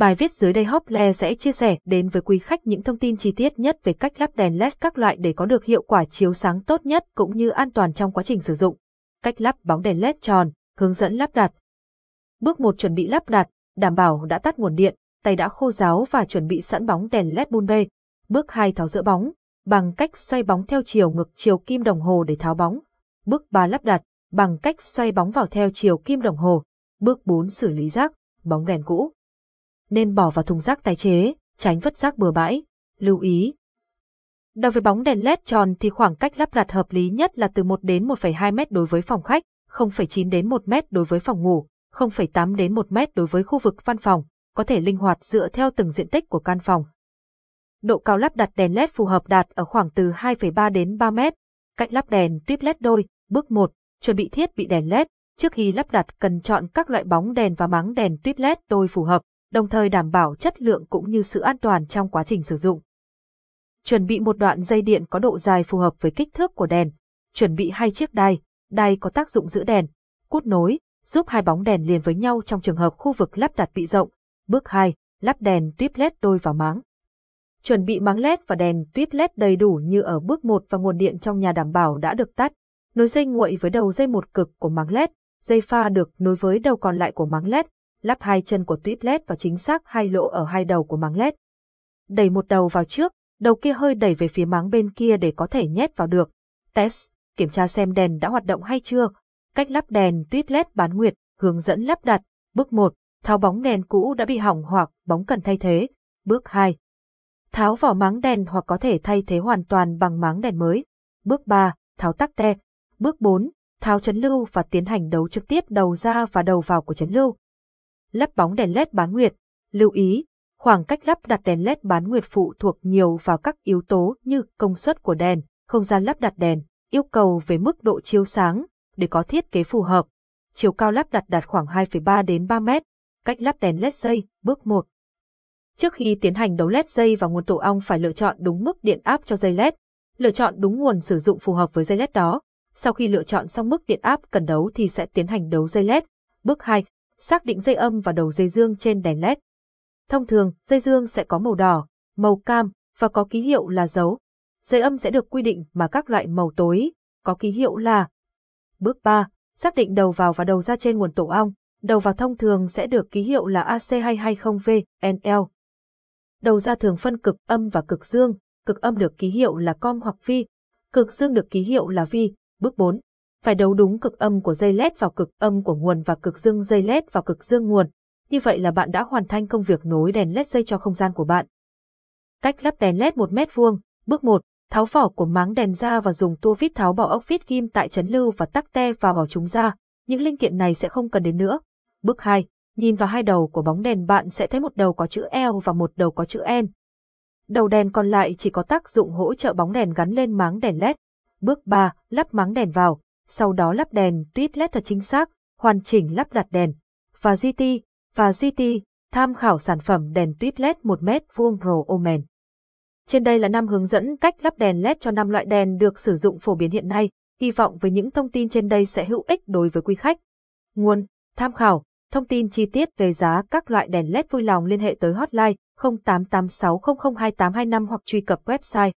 Bài viết dưới đây Hople sẽ chia sẻ đến với quý khách những thông tin chi tiết nhất về cách lắp đèn LED các loại để có được hiệu quả chiếu sáng tốt nhất cũng như an toàn trong quá trình sử dụng. Cách lắp bóng đèn LED tròn, hướng dẫn lắp đặt. Bước 1 chuẩn bị lắp đặt, đảm bảo đã tắt nguồn điện, tay đã khô ráo và chuẩn bị sẵn bóng đèn LED bun bê. Bước 2 tháo dỡ bóng, bằng cách xoay bóng theo chiều ngược chiều kim đồng hồ để tháo bóng. Bước 3 lắp đặt, bằng cách xoay bóng vào theo chiều kim đồng hồ. Bước 4 xử lý rác, bóng đèn cũ. Nên bỏ vào thùng rác tái chế, tránh vứt rác bừa bãi. Lưu ý. Đối với bóng đèn LED tròn thì khoảng cách lắp đặt hợp lý nhất là từ 1 đến 1,2 mét đối với phòng khách, 0,9 đến 1 mét đối với phòng ngủ, 0,8 đến 1 mét đối với khu vực văn phòng, có thể linh hoạt dựa theo từng diện tích của căn phòng. Độ cao lắp đặt đèn LED phù hợp đạt ở khoảng từ 2,3 đến 3 mét. Cách lắp đèn tuyếp LED đôi, bước 1, chuẩn bị thiết bị đèn LED. Trước khi lắp đặt cần chọn các loại bóng đèn và máng đèn tuyếp LED đôi phù hợp, đồng thời đảm bảo chất lượng cũng như sự an toàn trong quá trình sử dụng. Chuẩn bị một đoạn dây điện có độ dài phù hợp với kích thước của đèn. Chuẩn bị hai chiếc đai, đai có tác dụng giữ đèn, cút nối, giúp hai bóng đèn liền với nhau trong trường hợp khu vực lắp đặt bị rộng. Bước 2, lắp đèn tuyếp LED đôi vào máng. Chuẩn bị máng LED và đèn tuyếp LED đầy đủ như ở bước 1 và nguồn điện trong nhà đảm bảo đã được tắt. Nối dây nguội với đầu dây một cực của máng LED, dây pha được nối với đầu còn lại của máng LED, lắp hai chân của tuyếp LED vào chính xác hai lỗ ở hai đầu của máng LED. Đẩy một đầu vào trước, đầu kia hơi đẩy về phía máng bên kia để có thể nhét vào được. Test, kiểm tra xem đèn đã hoạt động hay chưa. Cách lắp đèn tuyếp LED bán nguyệt, hướng dẫn lắp đặt. Bước 1, tháo bóng đèn cũ đã bị hỏng hoặc bóng cần thay thế. Bước 2, tháo vỏ máng đèn hoặc có thể thay thế hoàn toàn bằng máng đèn mới. Bước 3, tháo tắc te. Bước 4, tháo chấn lưu và tiến hành đấu trực tiếp đầu ra và đầu vào của chấn lưu. Lắp bóng đèn LED bán nguyệt. Lưu ý, khoảng cách lắp đặt đèn LED bán nguyệt phụ thuộc nhiều vào các yếu tố như công suất của đèn, không gian lắp đặt đèn, yêu cầu về mức độ chiếu sáng, để có thiết kế phù hợp. Chiều cao lắp đặt đạt khoảng 2,3 đến 3 mét. Cách lắp đèn LED dây, bước 1. Trước khi tiến hành đấu LED dây vào nguồn tổ ong phải lựa chọn đúng mức điện áp cho dây LED, lựa chọn đúng nguồn sử dụng phù hợp với dây LED đó. Sau khi lựa chọn xong mức điện áp cần đấu thì sẽ tiến hành đấu dây LED. Bước 2, xác định dây âm và đầu dây dương trên đèn LED. Thông thường, dây dương sẽ có màu đỏ, màu cam và có ký hiệu là dấu. Dây âm sẽ được quy định mà các loại màu tối, có ký hiệu là. Bước 3, xác định đầu vào và đầu ra trên nguồn tổ ong. Đầu vào thông thường sẽ được ký hiệu là AC220V, NL. Đầu ra thường phân cực âm và cực dương, cực âm được ký hiệu là com hoặc vi, cực dương được ký hiệu là vi. Bước 4. Phải đấu đúng cực âm của dây led vào cực âm của nguồn và cực dương dây led vào cực dương nguồn. Như vậy là bạn đã hoàn thành công việc nối đèn led dây cho không gian của bạn. Cách lắp đèn led 1 mét vuông. Bước 1. Tháo vỏ của máng đèn ra và dùng tua vít tháo bỏ ốc vít kim tại chấn lưu và tắc te vào vào chúng ra. Những linh kiện này sẽ không cần đến nữa. Bước 2. Nhìn vào hai đầu của bóng đèn bạn sẽ thấy một đầu có chữ L và một đầu có chữ N. Đầu đèn còn lại chỉ có tác dụng hỗ trợ bóng đèn gắn lên máng đèn LED. Bước 3. Lắp máng đèn vào, sau đó lắp đèn tuyết LED thật chính xác, hoàn chỉnh lắp đặt đèn. Và GT, và GT, tham khảo sản phẩm đèn tuyết LED 1 mét vuông Pro Omen. Trên đây là năm hướng dẫn cách lắp đèn LED cho năm loại đèn được sử dụng phổ biến hiện nay. Hy vọng với những thông tin trên đây sẽ hữu ích đối với quý khách. Nguồn, tham khảo, thông tin chi tiết về giá các loại đèn LED vui lòng liên hệ tới hotline 0886002825 hoặc truy cập website